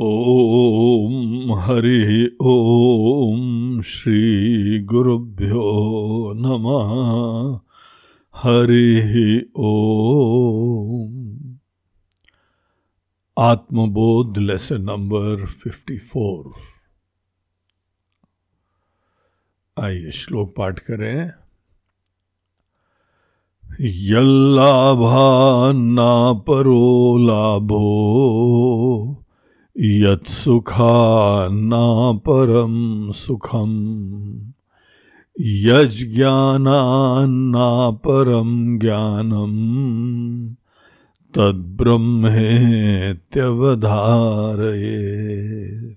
ॐ हरिः ॐ श्रीगुरुभ्यो नमः। हरिः ॐ आत्मबोध लेसन नंबर 54 आइए श्लोक पाठ करें। यल्लाभा ना परो लाभो। यत्सुखा ना परम सुखम। यज्ञाना परम ज्ञानम। तद्ब्रह्मेत्यवधारये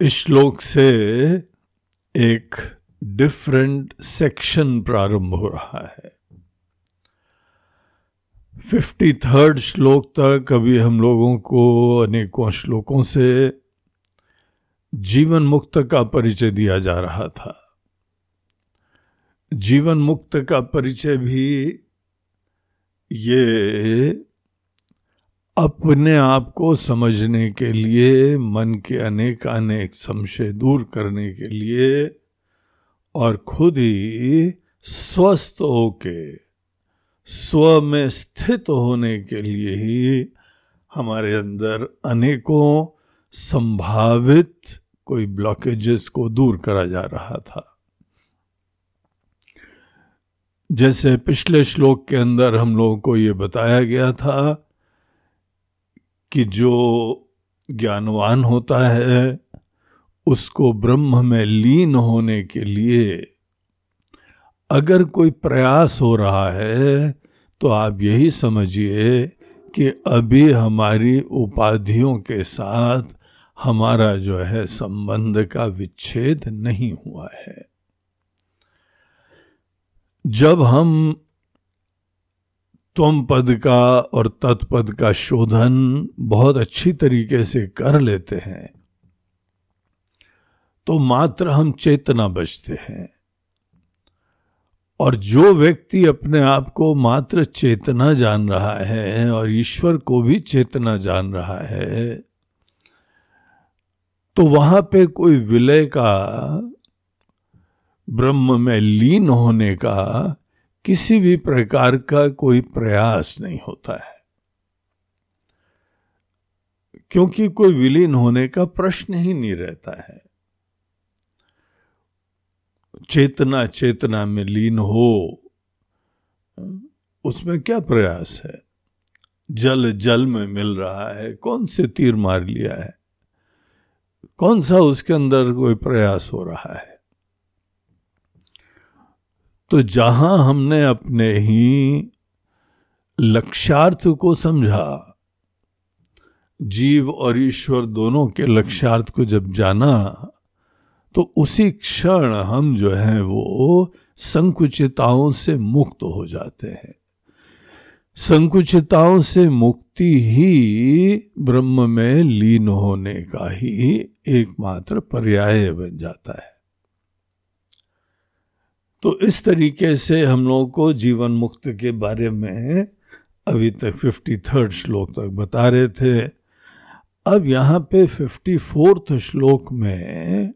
इस श्लोक से एक डिफरेंट सेक्शन प्रारंभ हो रहा है। फिफ्टी थर्ड श्लोक तक अभी हम लोगों को, अनेकों श्लोकों से जीवन मुक्त का परिचय दिया जा रहा था। जीवन मुक्त का परिचय भी ये अपने आप को समझने के लिए, मन के अनेक अनेक संशय दूर करने के लिए और खुद ही स्वस्थ होके स्व में स्थित होने के लिए ही हमारे अंदर अनेकों संभावित कोई ब्लॉकेजेस को दूर करा जा रहा था। जैसे पिछले श्लोक के अंदर हम लोगों को ये बताया गया था कि जो ज्ञानवान होता है, उसको ब्रह्म में लीन होने के लिए अगर कोई प्रयास हो रहा है तो आप यही समझिए कि अभी हमारी उपाधियों के साथ हमारा जो है संबंध का विच्छेद नहीं हुआ है। जब हम त्वम पद का और तत्पद का शोधन बहुत अच्छी तरीके से कर लेते हैं तो मात्र हम चेतना बचते हैं। और जो व्यक्ति अपने आप को मात्र चेतना जान रहा है और ईश्वर को भी चेतना जान रहा है तो वहाँ पे कोई विलय का, ब्रह्म में लीन होने का किसी भी प्रकार का कोई प्रयास नहीं होता है। क्योंकि कोई विलीन होने का प्रश्न ही नहीं रहता है। चेतना चेतना में लीन हो, उसमें क्या प्रयास है? जल जल में मिल रहा है, कौन से तीर मार लिया है? कौन सा उसके अंदर कोई प्रयास हो रहा है? तो जहाँ हमने अपने ही लक्ष्यार्थ को समझा, जीव और ईश्वर दोनों के लक्ष्यार्थ को जब जाना तो उसी क्षण हम जो है वो संकुचिताओं से मुक्त हो जाते हैं। संकुचिताओं से मुक्ति ही ब्रह्म में लीन होने का ही एकमात्र पर्याय बन जाता है। तो इस तरीके से हम लोगों को जीवन मुक्त के बारे में अभी तक फिफ्टी थर्ड श्लोक तक बता रहे थे। अब यहाँ पे फिफ्टी फोर्थ श्लोक में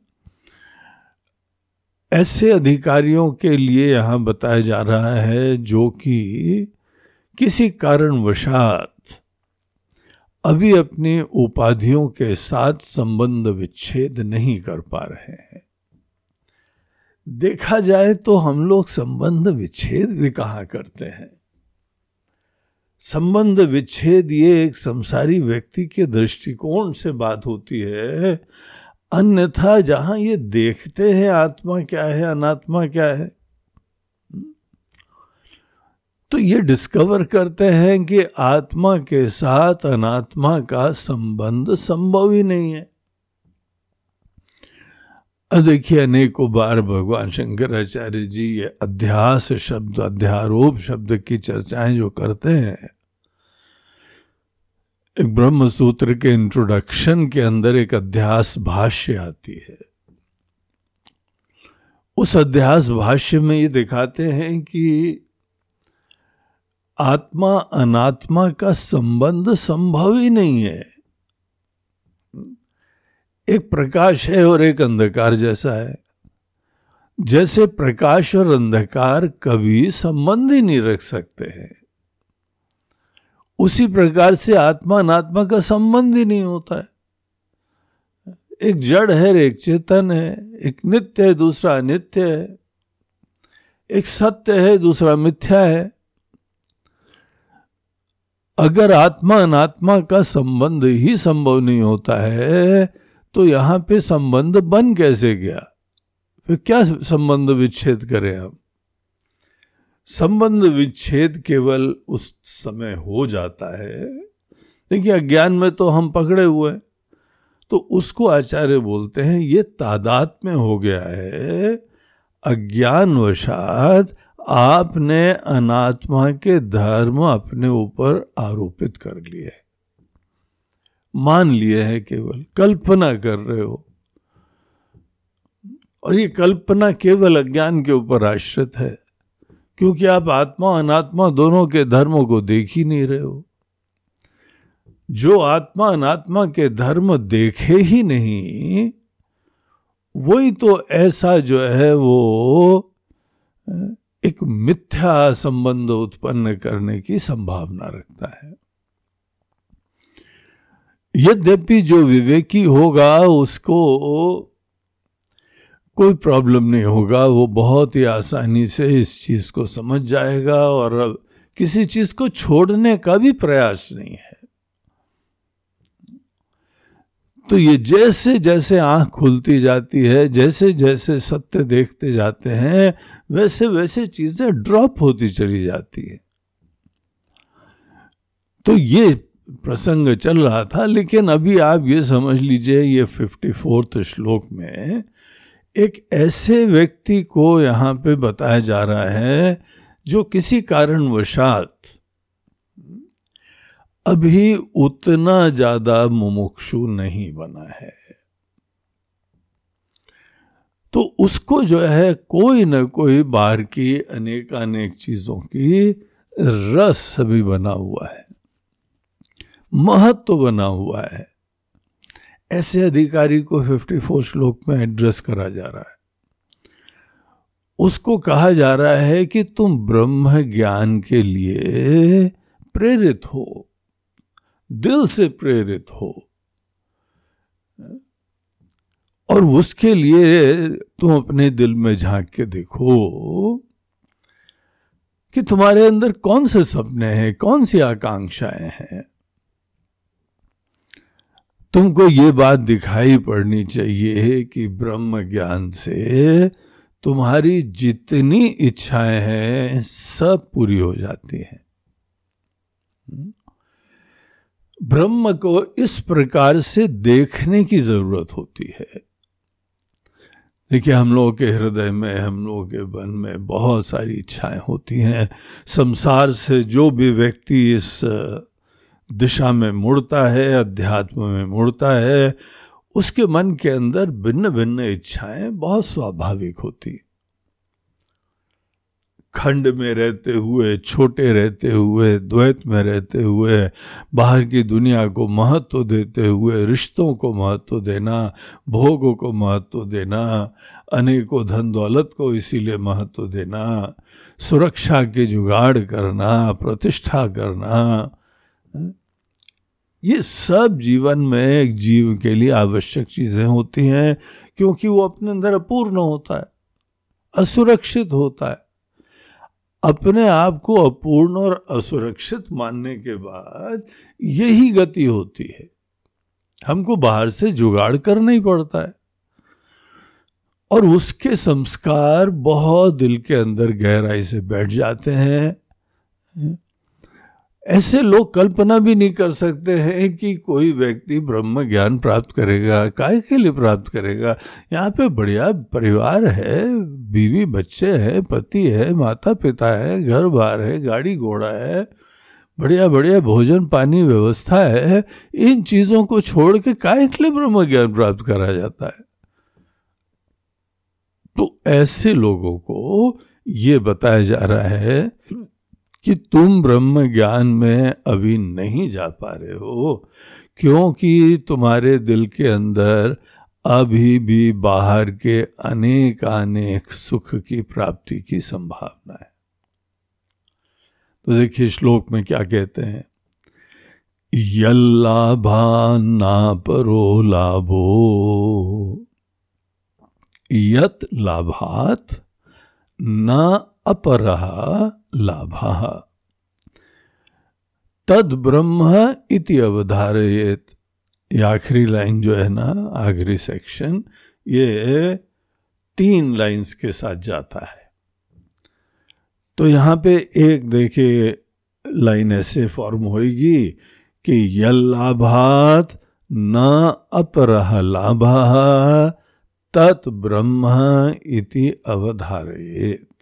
ऐसे अधिकारियों के लिए यहाँ बताया जा रहा है जो कि किसी कारणवशात अभी अपनी उपाधियों के साथ संबंध विच्छेद नहीं कर पा रहे हैं। देखा जाए तो हम लोग संबंध विच्छेद भी कहा करते हैं? संबंध विच्छेद ये एक संसारी व्यक्ति के दृष्टिकोण से बात होती है अन्यथा जहाँ ये देखते हैं आत्मा क्या है, अनात्मा क्या है। तो ये डिस्कवर करते हैं कि आत्मा के साथ अनात्मा का संबंध संभव ही नहीं है। देखिए, अनेकों बार भगवान शंकराचार्य जी ये अध्यास शब्द, अध्यारोप शब्द की चर्चाएँ जो करते हैं एक ब्रह्म सूत्र के इंट्रोडक्शन के अंदर एक अध्यास भाष्य आती है। उस अध्यास भाष्य में ये दिखाते हैं कि आत्मा अनात्मा का संबंध संभव ही नहीं है। एक प्रकाश है और एक अंधकार जैसा है। जैसे प्रकाश और अंधकार कभी संबंध ही नहीं रख सकते हैं। उसी प्रकार से आत्मा अनात्मा का संबंध ही नहीं होता है। एक जड़ है, एक चेतन है, एक नित्य है, दूसरा अनित्य है, एक सत्य है, दूसरा मिथ्या है। अगर आत्मा अनात्मा का संबंध ही संभव नहीं होता है तो यहाँ पे संबंध बन कैसे गया? फिर क्या संबंध विच्छेद करें हम? संबंध विच्छेद केवल उस समय हो जाता है। देखिए, अज्ञान में तो हम पकड़े हुए हैं। तो उसको आचार्य बोलते हैं, ये तादाद में हो गया है अज्ञान वशात आपने अनात्मा के धर्म अपने ऊपर आरोपित कर लिए मान लिए हैं केवल, कल्पना कर रहे हो। और ये कल्पना केवल अज्ञान के ऊपर आश्रित है। क्योंकि आप आत्मा, अनात्मा दोनों के धर्मों को देख ही नहीं रहे हो। जो आत्मा, अनात्मा के धर्म देखे ही नहीं, वही तो ऐसा जो है वो एक मिथ्या संबंध उत्पन्न करने की संभावना रखता है। यद्यपि जो विवेकी होगा, उसको कोई प्रॉब्लम नहीं होगा, वो बहुत ही आसानी से इस चीज़ को समझ जाएगा और अब किसी चीज़ को छोड़ने का भी प्रयास नहीं है। तो ये जैसे जैसे आँख खुलती जाती है, जैसे जैसे सत्य देखते जाते हैं, वैसे वैसे चीज़ें ड्रॉप होती चली जाती है। तो ये प्रसंग चल रहा था, लेकिन अभी आप ये समझ लीजिए, ये फिफ्टी फोर्थ श्लोक में एक ऐसे व्यक्ति को यहाँ पे बताया जा रहा है जो किसी कारणवशात अभी उतना ज़्यादा मुमुक्षु नहीं बना है। तो उसको जो है कोई न कोई बाहर की अनेक अनेक चीज़ों की रस भी बना हुआ है, महत्व तो बना हुआ है। ऐसे अधिकारी को 54 श्लोक में एड्रेस करा जा रहा है। उसको कहा जा रहा है कि तुम ब्रह्म ज्ञान के लिए प्रेरित हो, दिल से प्रेरित हो, और उसके लिए तुम अपने दिल में झाँक के देखो कि तुम्हारे अंदर कौन से सपने हैं, कौन सी आकांक्षाएँ हैं। तुमको ये बात दिखाई पड़नी चाहिए कि ब्रह्म ज्ञान से तुम्हारी जितनी इच्छाएँ हैं, सब पूरी हो जाती हैं। ब्रह्म को इस प्रकार से देखने की ज़रूरत होती है। देखिए, हम लोगों के हृदय में, हम लोगों के मन में बहुत सारी इच्छाएँ होती हैं। संसार से जो भी व्यक्ति इस दिशा में मुड़ता है, अध्यात्म में मुड़ता है, उसके मन के अंदर भिन्न भिन्न इच्छाएँ बहुत स्वाभाविक होती। खंड में रहते हुए, छोटे रहते हुए, द्वैत में रहते हुए, बाहर की दुनिया को महत्व देते हुए, रिश्तों को महत्व देना, भोगों को महत्व देना, अनेकों धन दौलत को इसीलिए महत्व देना, सुरक्षा के जुगाड़ करना, प्रतिष्ठा करना ये सब जीवन में एक जीव के लिए आवश्यक चीज़ें होती हैं, क्योंकि वो अपने अंदर अपूर्ण होता है, असुरक्षित होता है। अपने आप को अपूर्ण और असुरक्षित मानने के बाद यही गति होती है। हमको बाहर से जुगाड़ करना ही पड़ता है। और उसके संस्कार बहुत दिल के अंदर गहराई से बैठ जाते हैं। ऐसे लोग कल्पना भी नहीं कर सकते हैं कि कोई व्यक्ति ब्रह्म ज्ञान प्राप्त करेगा, काय के लिए प्राप्त करेगा। यहाँ पे बढ़िया परिवार है, बीवी बच्चे हैं, पति है माता पिता है घर बार है गाड़ी घोड़ा है बढ़िया बढ़िया भोजन पानी व्यवस्था है। इन चीज़ों को छोड़ के काय के लिए ब्रह्म ज्ञान प्राप्त करा जाता है? तो ऐसे लोगों को ये बताया जा रहा है कि तुम ब्रह्म ज्ञान में अभी नहीं जा पा रहे हो, क्योंकि तुम्हारे दिल के अंदर अभी भी बाहर के अनेक अनेक सुख की प्राप्ति की संभावना है। तो देखिए श्लोक में क्या कहते हैं? यल्लाभा ना परो लाभो। यत लाभात न अपरह लाभ। तद ब्रह्म इति अवधारयेत। ये आखिरी लाइन जो है ना, आखिरी सेक्शन ये तीन लाइंस के साथ जाता है। तो यहाँ पे एक देखिए लाइन ऐसे फॉर्म होगी कि यल्लाभात न अपरह लाभ, तत् ब्रह्म इति अवधारयेत।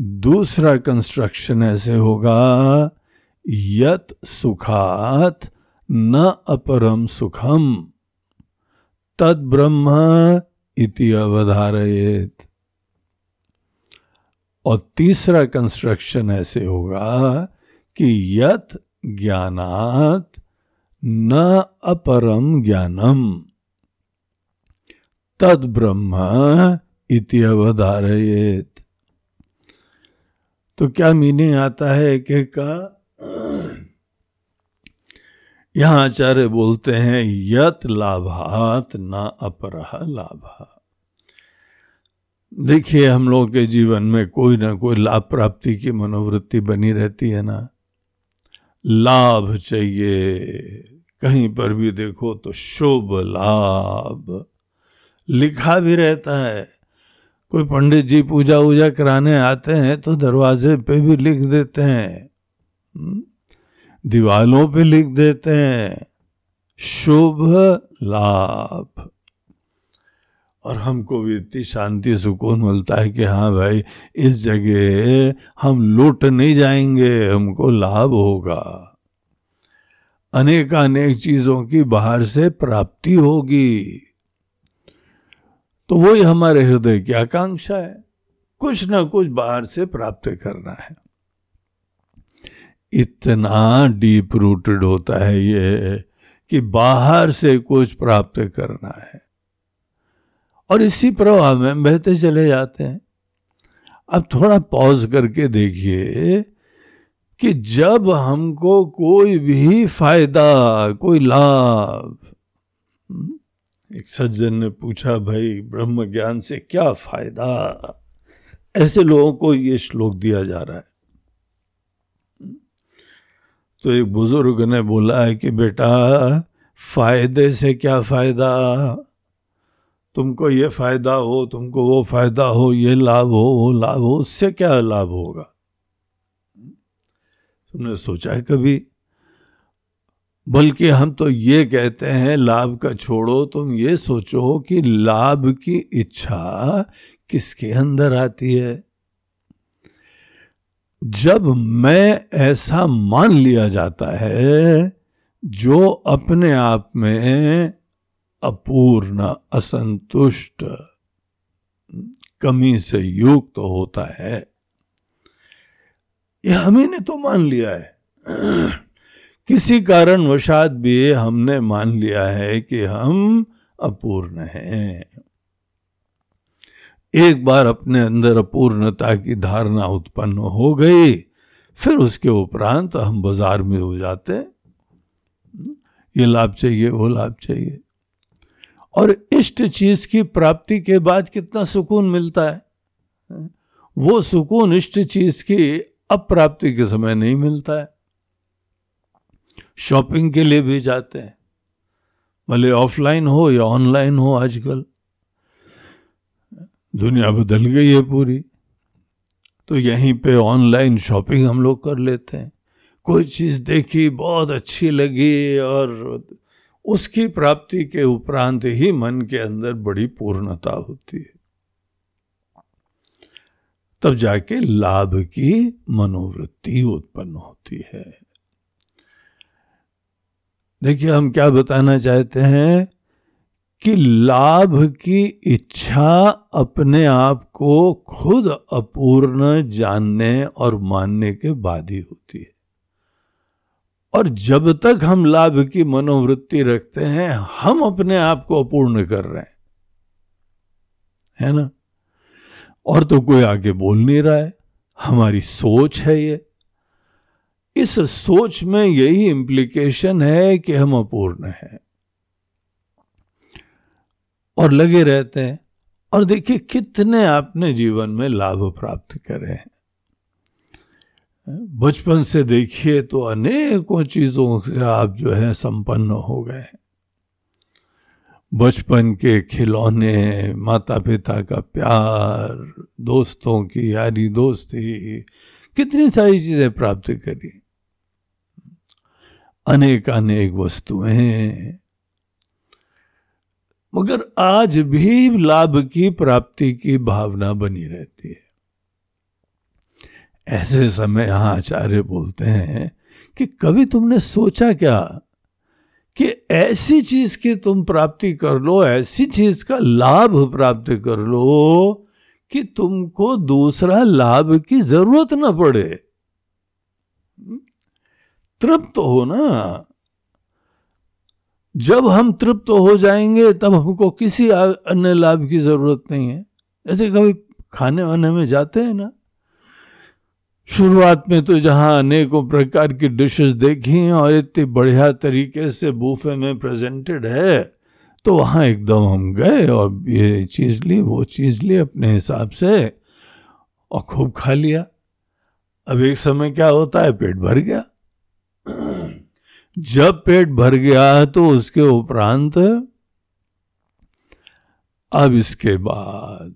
दूसरा कंस्ट्रक्शन ऐसे होगा, यत सुखात न अपरम सुखम, तद ब्रह्म इति अवधारयेत। और तीसरा कंस्ट्रक्शन ऐसे होगा कि यत ज्ञानात न अपरम ज्ञानम, तद ब्रह्म इति अवधारयेत। तो क्या मीनिंग आता है एक एक का यहाँ आचार्य बोलते हैं, यत लाभात न अपरह लाभ। देखिए, हम लोग के जीवन में कोई ना कोई लाभ प्राप्ति की मनोवृत्ति बनी रहती है ना। लाभ चाहिए, कहीं पर भी देखो तो शुभ लाभ। लिखा भी रहता है कोई पंडित जी पूजा वूजा कराने आते हैं तो दरवाजे पे भी लिख देते हैं। हम्म? दीवालों पे लिख देते हैं। शुभ लाभ। और हमको भी इतनी शांति, सुकून मिलता है कि हाँ भाई, इस जगह हम लूट नहीं जाएँगे, हमको लाभ होगा। अनेक अनेक चीज़ों की बाहर से प्राप्ति होगी। तो वही हमारे हृदय की आकांक्षा है। कुछ ना कुछ बाहर से प्राप्त करना है। इतना डीप रूटेड होता है ये कि बाहर से कुछ प्राप्त करना है। और इसी प्रवाह में बहते चले जाते हैं। अब थोड़ा पॉज करके देखिए कि जब हमको कोई भी फ़ायदा, कोई लाभ एक सज्जन ने पूछा, भाई ब्रह्म ज्ञान से क्या फ़ायदा? ऐसे लोगों को ये श्लोक दिया जा रहा है। तो एक बुज़ुर्ग ने बोला है कि, बेटा, फ़ायदे से क्या फ़ायदा? तुमको ये फ़ायदा हो, तुमको वो फ़ायदा हो, ये लाभ हो, वो लाभ हो, उससे क्या लाभ होगा? तुमने सोचा है कभी? बल्कि हम तो ये कहते हैं, लाभ का छोड़ो, तुम ये सोचो कि लाभ की इच्छा किसके अंदर आती है? जब मैं ऐसा मान लिया जाता है, जो अपने आप में अपूर्ण, असंतुष्ट, कमी से युक्त तो होता है, यह हमें ने तो मान लिया है। किसी कारण वशात भी हमने मान लिया है कि हम अपूर्ण हैं। एक बार अपने अंदर अपूर्णता की धारणा उत्पन्न हो गई, फिर उसके उपरांत हम बाज़ार में हो जाते ये लाभ चाहिए, वो लाभ चाहिए। और इष्ट चीज़ की प्राप्ति के बाद कितना सुकून मिलता है? वो सुकून इष्ट चीज़ की अप्राप्ति के समय नहीं मिलता है। शॉपिंग के लिए भी जाते हैं। भले ऑफलाइन हो या ऑनलाइन हो आजकल, दुनिया बदल गई है पूरी। तो यहीं पे ऑनलाइन शॉपिंग हम लोग कर लेते हैं। कोई चीज़ देखी, बहुत अच्छी लगी और उसकी प्राप्ति के उपरांत ही मन के अंदर बड़ी पूर्णता होती है। तब जाके लाभ की मनोवृत्ति उत्पन्न होती है। देखिए, हम क्या बताना चाहते हैं कि लाभ की इच्छा अपने आप को खुद अपूर्ण जानने और मानने के बाद ही होती है। और जब तक हम लाभ की मनोवृत्ति रखते हैं, हम अपने आप को अपूर्ण कर रहे हैं। है ना? और तो कोई आगे बोल नहीं रहा है। हमारी सोच है ये। इस सोच में यही इंप्लीकेशन है कि हम अपूर्ण हैं। और लगे रहते हैं। और देखिए, कितने आपने जीवन में लाभ प्राप्त करे हैं। बचपन से देखिए तो अनेकों चीज़ों से आप जो है संपन्न हो गए बचपन के खिलौने माता पिता का प्यार, दोस्तों की, यारी दोस्ती, कितनी सारी चीज़ें प्राप्त करी। अनेक अनेक वस्तुएँ। मगर आज भी लाभ की प्राप्ति की भावना बनी रहती है। ऐसे समय यहाँ आचार्य बोलते हैं कि कभी तुमने सोचा क्या कि ऐसी चीज़ की तुम प्राप्ति कर लो, ऐसी चीज़ का लाभ प्राप्त कर लो कि तुमको दूसरा लाभ की ज़रूरत ना पड़े। तृप्त हो ना? जब हम तृप्त हो जाएँगे, तब हमको किसी अन्य लाभ की ज़रूरत नहीं है। जैसे कभी खाने वाने में जाते हैं ना, शुरुआत में तो जहाँ अनेकों प्रकार की डिशेस देखी हैं और इतनी बढ़िया तरीके से बूफे में प्रेजेंटेड है तो वहाँ एकदम हम गए और ये चीज़ ली, वो चीज़ ली अपने हिसाब से और खूब खा लिया। अब एक समय क्या होता है, पेट भर गया। जब पेट भर गया तो उसके उपरांत, अब इसके बाद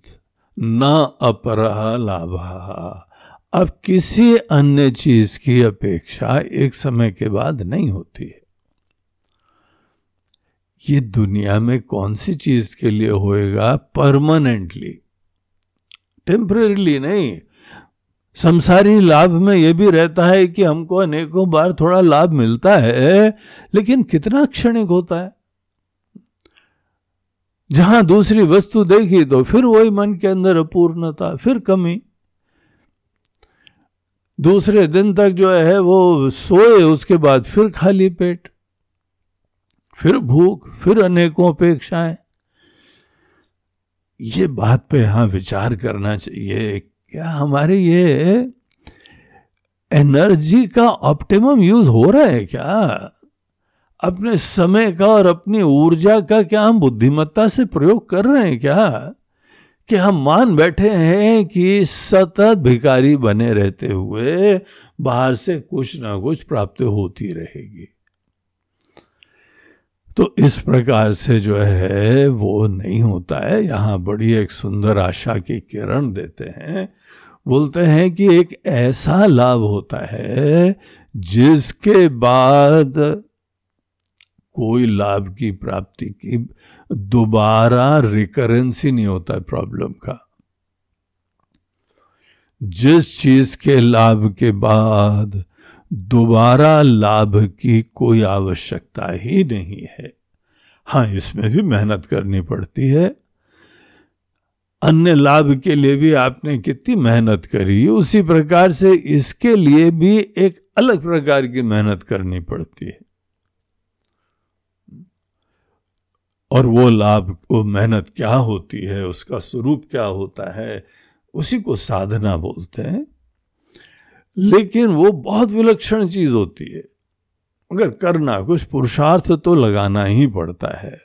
न अपरा लाभा। अब किसी अन्य चीज़ की अपेक्षा एक समय के बाद नहीं होती है। ये दुनिया में कौन सी चीज़ के लिए होएगा? परमानेंटली टेम्परेली नहीं। संसारी लाभ में यह भी रहता है कि हमको अनेकों बार थोड़ा लाभ मिलता है, लेकिन कितना क्षणिक होता है? जहाँ दूसरी वस्तु देखी तो फिर वही मन के अंदर अपूर्णता, फिर कमी। दूसरे दिन तक जो है वो सोए, उसके बाद फिर खाली पेट, फिर भूख, फिर अनेकों अपेक्षाएँ। ये बात पे यहाँ विचार करना चाहिए क्या हमारे ये एनर्जी का ऑप्टिमम यूज़ हो रहा है क्या? अपने समय का और अपनी ऊर्जा का क्या हम बुद्धिमत्ता से प्रयोग कर रहे हैं क्या? कि हम मान बैठे हैं कि सतत भिकारी बने रहते हुए बाहर से कुछ ना कुछ प्राप्त होती रहेगी। तो इस प्रकार से जो है वो नहीं होता है। यहाँ बड़ी एक सुंदर आशा की किरण देते हैं। बोलते हैं कि एक ऐसा लाभ होता है जिसके बाद कोई लाभ की प्राप्ति की दोबारा रिकरेंस ही नहीं होता प्रॉब्लम का। जिस चीज़ के लाभ के बाद दोबारा लाभ की कोई आवश्यकता ही नहीं है। हाँ इसमें भी मेहनत करनी पड़ती है। अन्य लाभ के लिए भी आपने कितनी मेहनत करी। उसी प्रकार से इसके लिए भी एक अलग प्रकार की मेहनत करनी पड़ती है। और वो लाभ, वो मेहनत क्या होती है, उसका स्वरूप क्या होता है, उसी को साधना बोलते हैं। लेकिन वो बहुत विलक्षण चीज़ होती है। अगर करना, कुछ पुरुषार्थ तो लगाना ही पड़ता है।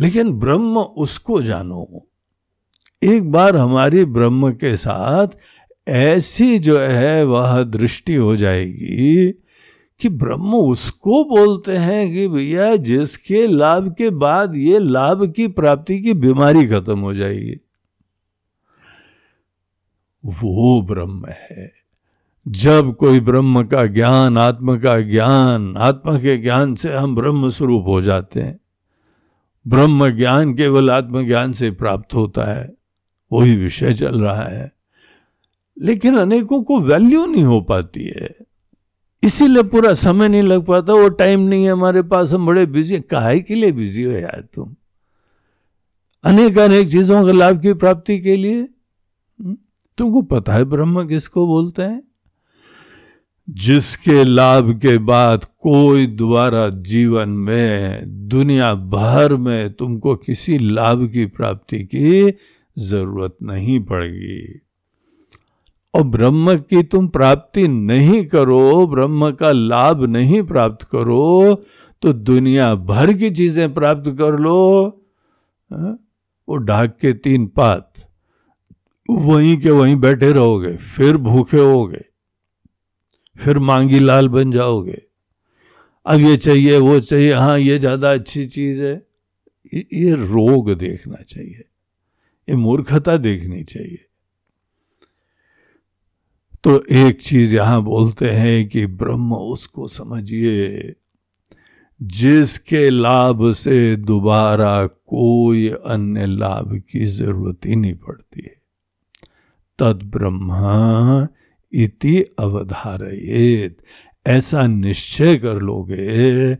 लेकिन ब्रह्म उसको जानो। एक बार हमारी ब्रह्म के साथ ऐसी जो है वह दृष्टि हो जाएगी कि ब्रह्म उसको बोलते हैं कि भैया जिसके लाभ के बाद ये लाभ की प्राप्ति की बीमारी खत्म हो जाएगी। वो ब्रह्म है। जब कोई ब्रह्म का ज्ञान, आत्मा का ज्ञान, आत्मा के ज्ञान से हम ब्रह्म स्वरूप हो जाते हैं। ब्रह्म ज्ञान केवल आत्मज्ञान से प्राप्त होता है। वही विषय चल रहा है। लेकिन अनेकों को वैल्यू नहीं हो पाती है। इसीलिए पूरा समय नहीं लग पाता, वो टाइम नहीं है हमारे पास, हम बड़े बिज़ी काहे के लिए बिज़ी हो यार तुम? अनेक अनेक चीज़ों के लाभ की प्राप्ति के लिए। हम्म? तुमको पता है ब्रह्म किसको बोलते हैं? जिसके लाभ के बाद कोई दोबारा जीवन में, दुनिया भर में तुमको किसी लाभ की प्राप्ति की ज़रूरत नहीं पड़ेगी। और ब्रह्म की तुम प्राप्ति नहीं करो, ब्रह्म का लाभ नहीं प्राप्त करो तो दुनिया भर की चीज़ें प्राप्त कर लो। हाँ? वो ढाक के तीन पात, वहीं के वहीं बैठे रहोगे, फिर भूखे होगे, फिर मांगी लाल बन जाओगे। अब ये चाहिए, वो चाहिए हाँ ये ज़्यादा अच्छी चीज़ है। ये रोग देखना चाहिए। ये मूर्खता देखनी चाहिए। तो एक चीज़ यहाँ बोलते हैं कि ब्रह्म उसको समझिए, जिसके लाभ से दोबारा कोई अन्य लाभ की ज़रूरत ही नहीं पड़ती। है तद ब्रह्मा इति अवधारयेत। ऐसा निश्चय कर लोगे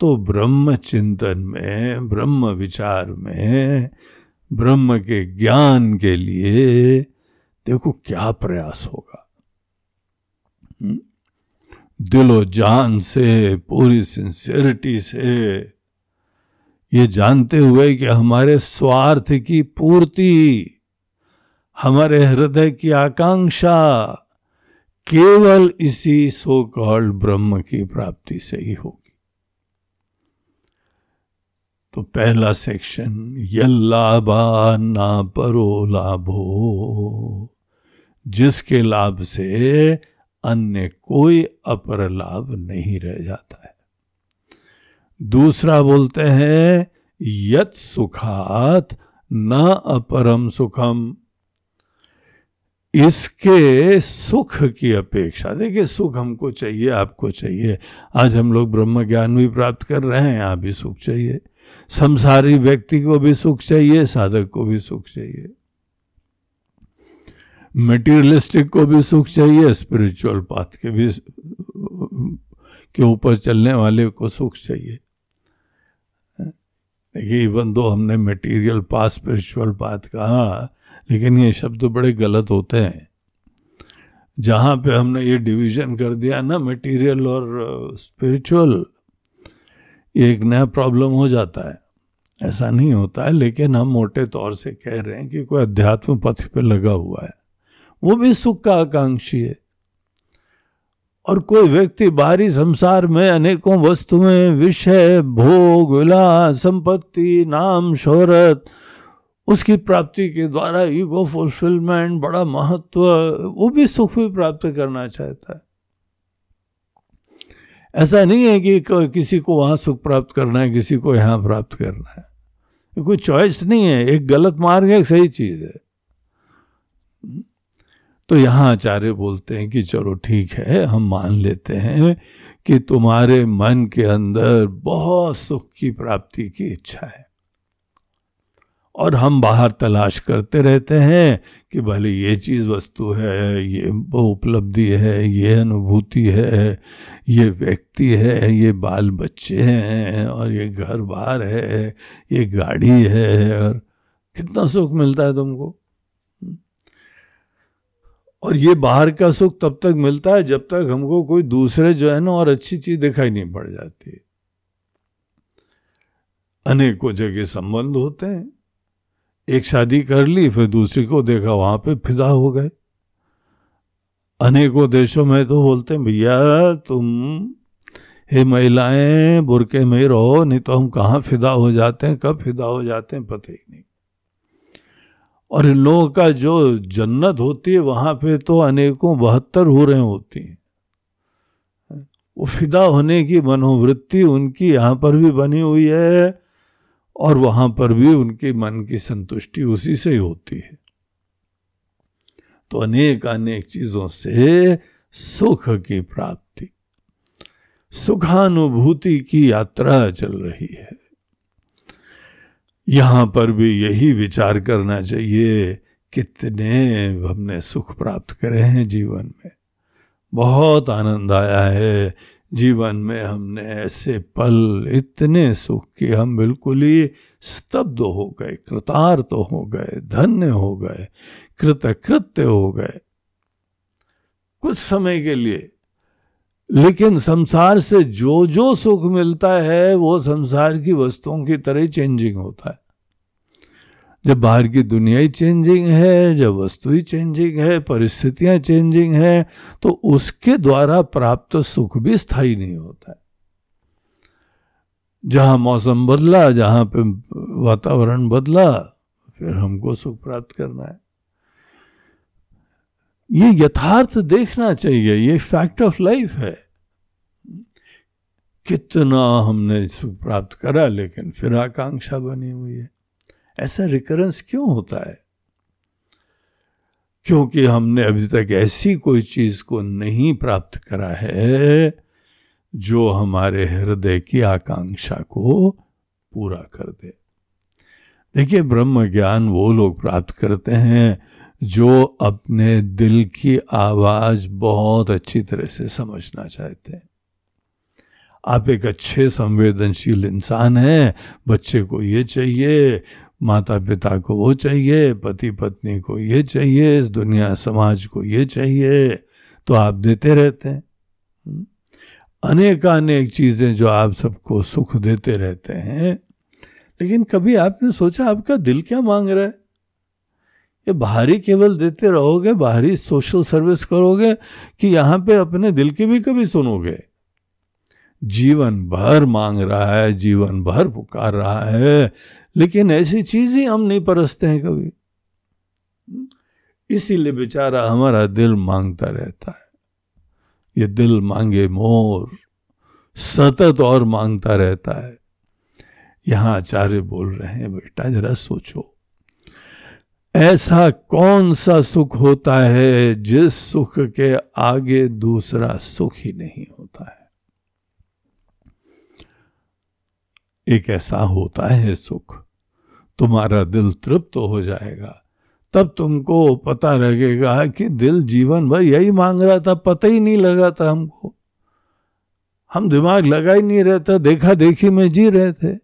तो ब्रह्म चिंतन में, ब्रह्म विचार में ब्रह्म के ज्ञान के लिए देखो क्या प्रयास होगा हम्म? दिलो जान से, पूरी सिंसियरिटी से ये जानते हुए कि हमारे स्वार्थ की पूर्ति, हमारे हृदय की आकांक्षा केवल इसी सो कॉल्ड ब्रह्म की प्राप्ति से ही होगी तो पहला सेक्शन यल्लाभा ना परो लाभो जिसके लाभ से अन्य कोई अपर लाभ नहीं रह जाता है। दूसरा बोलते हैं, यत सुखात न अपरम सुखम। इसके सुख की अपेक्षा, देखिए सुख हमको चाहिए, आपको चाहिए। आज हम लोग ब्रह्म ज्ञान भी प्राप्त कर रहे हैं यहाँ भी सुख चाहिए। संसारी व्यक्ति को भी सुख चाहिए, साधक को भी सुख चाहिए। मटेरियलिस्टिक को भी सुख चाहिए स्पिरिचुअल पाथ के भी, के ऊपर चलने वाले को सुख चाहिए। देखिए इवन दो हमने मटेरियल पाथ स्पिरिचुअल पाथ कहा, लेकिन ये शब्द बड़े गलत होते हैं। जहाँ पे हमने ये डिवीज़न कर दिया ना मटेरियल और स्पिरिचुअल एक नया प्रॉब्लम हो जाता है। ऐसा नहीं होता है, लेकिन हम मोटे तौर से कह रहे हैं कि कोई अध्यात्म पथ पे लगा हुआ है। वो भी सुख का आकांक्षी है। और कोई व्यक्ति बाहरी संसार में अनेकों वस्तुएँ, विषय, भोग, विलास, संपत्ति, नाम, शोहरत, उसकी प्राप्ति के द्वारा ईगो फुलफिलमेंट बड़ा महत्व, वो भी सुख भी प्राप्त करना चाहता है। ऐसा नहीं है कि किसी को वहाँ सुख प्राप्त करना है, किसी को यहाँ प्राप्त करना है। ये कोई चॉइस नहीं है, एक गलत मार्ग है, एक सही चीज़ है। तो यहाँ आचार्य बोलते हैं कि चलो ठीक है, हम मान लेते हैं कि तुम्हारे मन के अंदर बहुत सुख की प्राप्ति की इच्छा है। और हम बाहर तलाश करते रहते हैं कि भले ये चीज़ वस्तु है, ये वो उपलब्धि है, ये अनुभूति है, ये व्यक्ति है, ये बाल बच्चे हैं और ये घर बार है, ये गाड़ी है और कितना सुख मिलता है तुमको। और ये बाहर का सुख तब तक मिलता है जब तक हमको कोई दूसरे जो है ना और अच्छी चीज़ दिखाई नहीं पड़ जाती। अनेकों जगह संबंध होते हैं। एक शादी कर ली, फिर दूसरी को देखा, वहाँ पे फिदा हो गए। अनेकों देशों में तो बोलते हैं, भैया, तुम हे महिलाएँ, बुरके में रहो, नहीं तो हम कहाँ फिदा हो जाते हैं, कब फिदा हो जाते हैं, पता ही नहीं। और इन लोगों का जो जन्नत होती है, वहाँ पे तो अनेकों बहत्तर हो रहे होती हैं। वो फिदा होने की मनोवृत्ति उनकी यहाँ पर भी बनी हुई है और वहाँ पर भी उनके मन की संतुष्टि उसी से ही होती है। तो अनेक अनेक चीज़ों से सुख की प्राप्ति, सुखानुभूति की यात्रा चल रही है। यहाँ पर भी यही विचार करना चाहिए, कितने हमने सुख प्राप्त करे हैं जीवन में। बहुत आनंद आया है जीवन में हमने ऐसे पल इतने सुख कि, हम बिल्कुल ही स्तब्ध हो गए, कृतार्थ तो हो गए, धन्य हो गए, कृतकृत्य हो गए। कुछ समय के लिए। लेकिन संसार से जो जो सुख मिलता है, वो संसार की वस्तुओं की तरह चेंजिंग होता है। जब बाहर की दुनिया ही चेंजिंग है, जब वस्तु ही चेंजिंग है, परिस्थितियाँ चेंजिंग है तो उसके द्वारा प्राप्त सुख भी स्थायी नहीं होता है। जहाँ मौसम बदला, जहाँ पे वातावरण बदला, फिर हमको सुख प्राप्त करना है। ये यथार्थ देखना चाहिए, ये फैक्ट ऑफ़ लाइफ है। कितना हमने सुख प्राप्त करा, लेकिन फिर आकांक्षा बनी हुई है। ऐसा रिकरेंस क्यों होता है? क्योंकि हमने अभी तक ऐसी कोई चीज़ को नहीं प्राप्त करा है जो हमारे हृदय की आकांक्षा को पूरा कर दे। देखिए, ब्रह्म ज्ञान वो लोग प्राप्त करते हैं जो अपने दिल की आवाज़ बहुत अच्छी तरह से समझना चाहते हैं। आप एक अच्छे संवेदनशील इंसान हैं, बच्चे को ये चाहिए माता पिता को वो चाहिए पति पत्नी को ये चाहिए, इस दुनिया, समाज को ये चाहिए तो आप देते रहते हैं हम्म? अनेक अनेक चीज़ें जो आप सबको सुख देते रहते हैं, लेकिन कभी आपने सोचा आपका दिल क्या मांग रहा है ये बाहरी केवल देते रहोगे, बाहरी सोशल सर्विस करोगे, कि यहाँ पे अपने दिल की भी कभी सुनोगे जीवन भर मांग रहा है, जीवन भर पुकार रहा है, लेकिन ऐसी चीज़ ही हम नहीं परसते हैं कभी। इसीलिए बेचारा हमारा दिल माँगता रहता है। ये दिल मांगे मोर, सतत और माँगता रहता है। यहाँ आचार्य बोल रहे हैं, बेटा जरा सोचो, ऐसा कौन सा सुख होता है जिस सुख के आगे दूसरा सुख ही नहीं होता है? एक ऐसा होता है सुख। तुम्हारा दिल तृप्त तो हो जाएगा। तब तुमको पता लगेगा कि दिल जीवन भर यही मांग रहा था, पता ही नहीं लगा था हमको। हम दिमाग लगा ही नहीं रहता देखा देखी में जी रहे थे।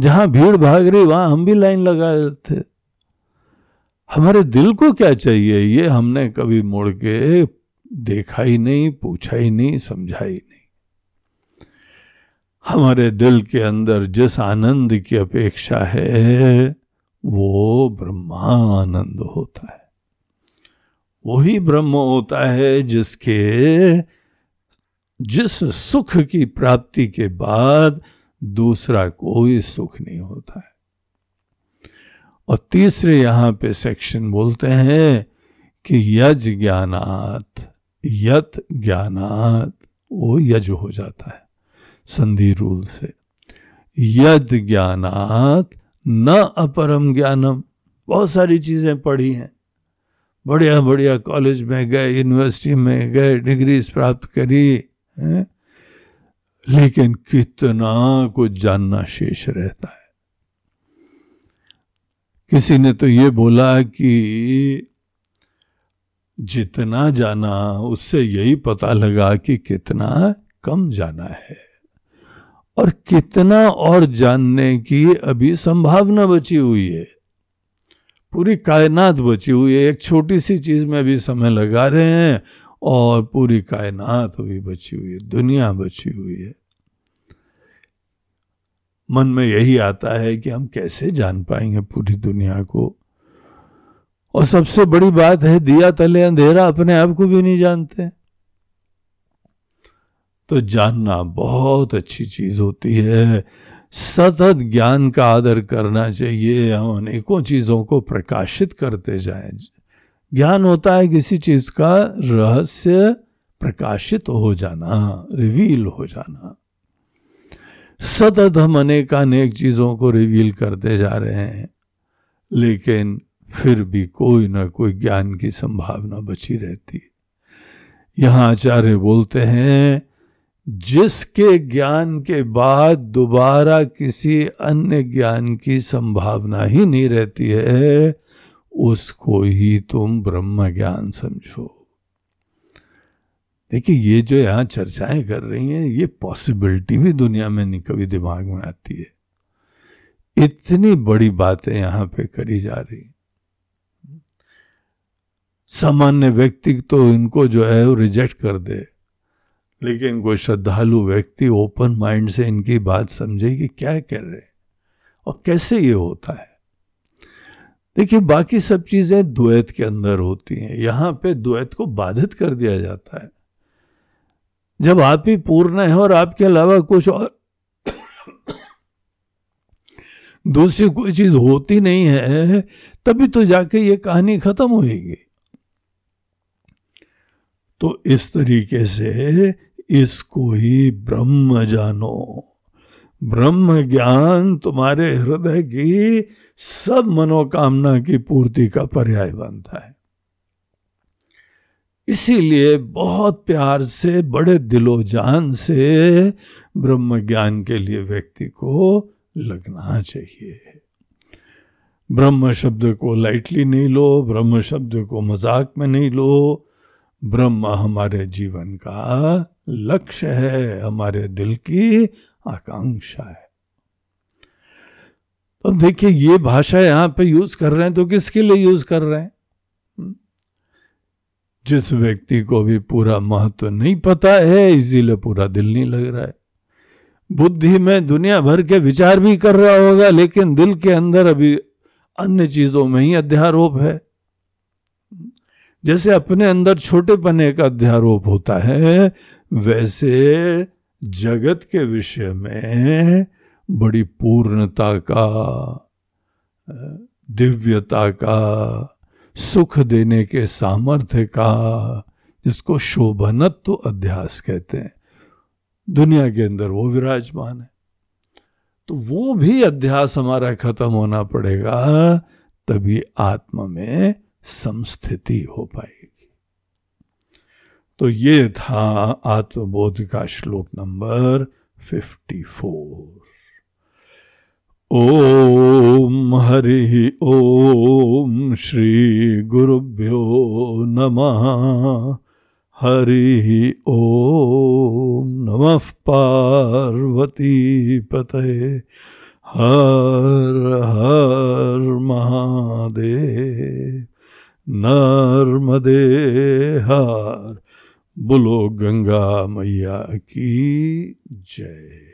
जहाँ भीड़ भाग रही, वहाँ हम भी लाइन लगा रहे थे। हमारे दिल को क्या चाहिए? ये हमने कभी मुड़ के देखा ही नहीं, पूछा ही नहीं, समझा ही नहीं। हमारे दिल के अंदर जिस आनंद की अपेक्षा है, वो ब्रह्मानंद होता है। वही ब्रह्म होता है जिसके, जिस सुख की प्राप्ति के बाद दूसरा कोई सुख नहीं होता है। और तीसरे यहाँ पे सेक्शन बोलते हैं कि यज ज्ञानात यत ज्ञानात, वो यज हो जाता है। संधि रूल से। यद ज्ञानात न अपरम ज्ञानम। बहुत सारी चीज़ें पढ़ी हैं। बढ़िया बढ़िया कॉलेज में गए यूनिवर्सिटी में गए डिग्रीज प्राप्त करी, है। लेकिन कितना कुछ जानना शेष रहता है। किसी ने तो ये बोला कि जितना जाना उससे यही पता लगा कि कितना कम जाना है। और कितना और जानने की अभी संभावना बची हुई है। पूरी कायनात बची हुई है। एक छोटी सी चीज़ में अभी समय लगा रहे हैं और पूरी कायनात अभी बची हुई है। दुनिया बची हुई है। मन में यही आता है कि हम कैसे जान पाएँगे पूरी दुनिया को। और सबसे बड़ी बात है, दिया तले अंधेरा अपने आप को भी नहीं जानते। तो जानना बहुत अच्छी चीज़ होती है। सतत ज्ञान का आदर करना चाहिए। हम अनेकों चीज़ों को प्रकाशित करते जाएँ। ज्ञान होता है किसी चीज़ का रहस्य प्रकाशित हो जाना, रिवील हो जाना। सतत हम अनेक अनेक चीज़ों को रिवील करते जा रहे हैं, लेकिन फिर भी कोई ना कोई ज्ञान की संभावना बची रहती। यहाँ आचार्य बोलते हैं जिसके ज्ञान के बाद दोबारा किसी अन्य ज्ञान की संभावना ही नहीं रहती है, उसको ही तुम ब्रह्म ज्ञान समझो। देखिए, ये जो यहाँ चर्चाएँ कर रही हैं, ये पॉसिबिलिटी भी दुनिया में नहीं, कभी दिमाग में आती है। इतनी बड़ी बातें यहाँ पे करी जा रही सामान्य व्यक्ति तो इनको जो है वो रिजेक्ट कर दे। लेकिन कोई श्रद्धालु व्यक्ति ओपन माइंड से इनकी बात समझे कि क्या कर रहे और कैसे ये होता है। देखिए, बाकी सब चीज़ें द्वैत के अंदर होती हैं। यहाँ पे द्वैत को बाधित कर दिया जाता है। जब आप ही पूर्ण है और आपके अलावा कुछ और दूसरी कोई चीज़ होती नहीं है, तभी तो जाके ये कहानी खत्म होगी तो इस तरीके से इसको ही ब्रह्म जानो। ब्रह्म ज्ञान तुम्हारे हृदय की सब मनोकामना की पूर्ति का पर्याय बनता है। इसीलिए बहुत प्यार से, बड़े दिलो जान से ब्रह्म ज्ञान के लिए व्यक्ति को लगना चाहिए। ब्रह्म शब्द को लाइटली नहीं लो, ब्रह्म शब्द को मज़ाक में नहीं लो। ब्रह्म हमारे जीवन का लक्ष्य है हमारे दिल की आकांक्षा है। अब देखिए, ये भाषा यहाँ पे यूज़ कर रहे हैं तो किसके लिए यूज़ कर रहे हैं? जिस व्यक्ति को भी पूरा महत्व नहीं पता है, इसीलिए पूरा दिल नहीं लग रहा है। बुद्धि में दुनिया भर के विचार भी कर रहा होगा, लेकिन दिल के अंदर अभी अन्य चीज़ों में ही अध्यारोप है। जैसे अपने अंदर छोटे पने का अध्यारोप होता है वैसे जगत के विषय में बड़ी पूर्णता का, दिव्यता का, सुख देने के सामर्थ्य का जिसको शोभनत्व तो अध्यास कहते हैं। दुनिया के अंदर वो विराजमान है। तो वो भी अध्यास हमारा खत्म होना पड़ेगा, तभी आत्मा में समस्थिति हो पाएगी। तो ये था आत्मबोध का श्लोक नंबर फिफ्टी फोर ओम हरि ओम श्री गुरुभ्यो नमः। हरि ओम नमः पार्वती पते हर हर महादेव। नर्मदे हर बोलो गंगा मैया की जय।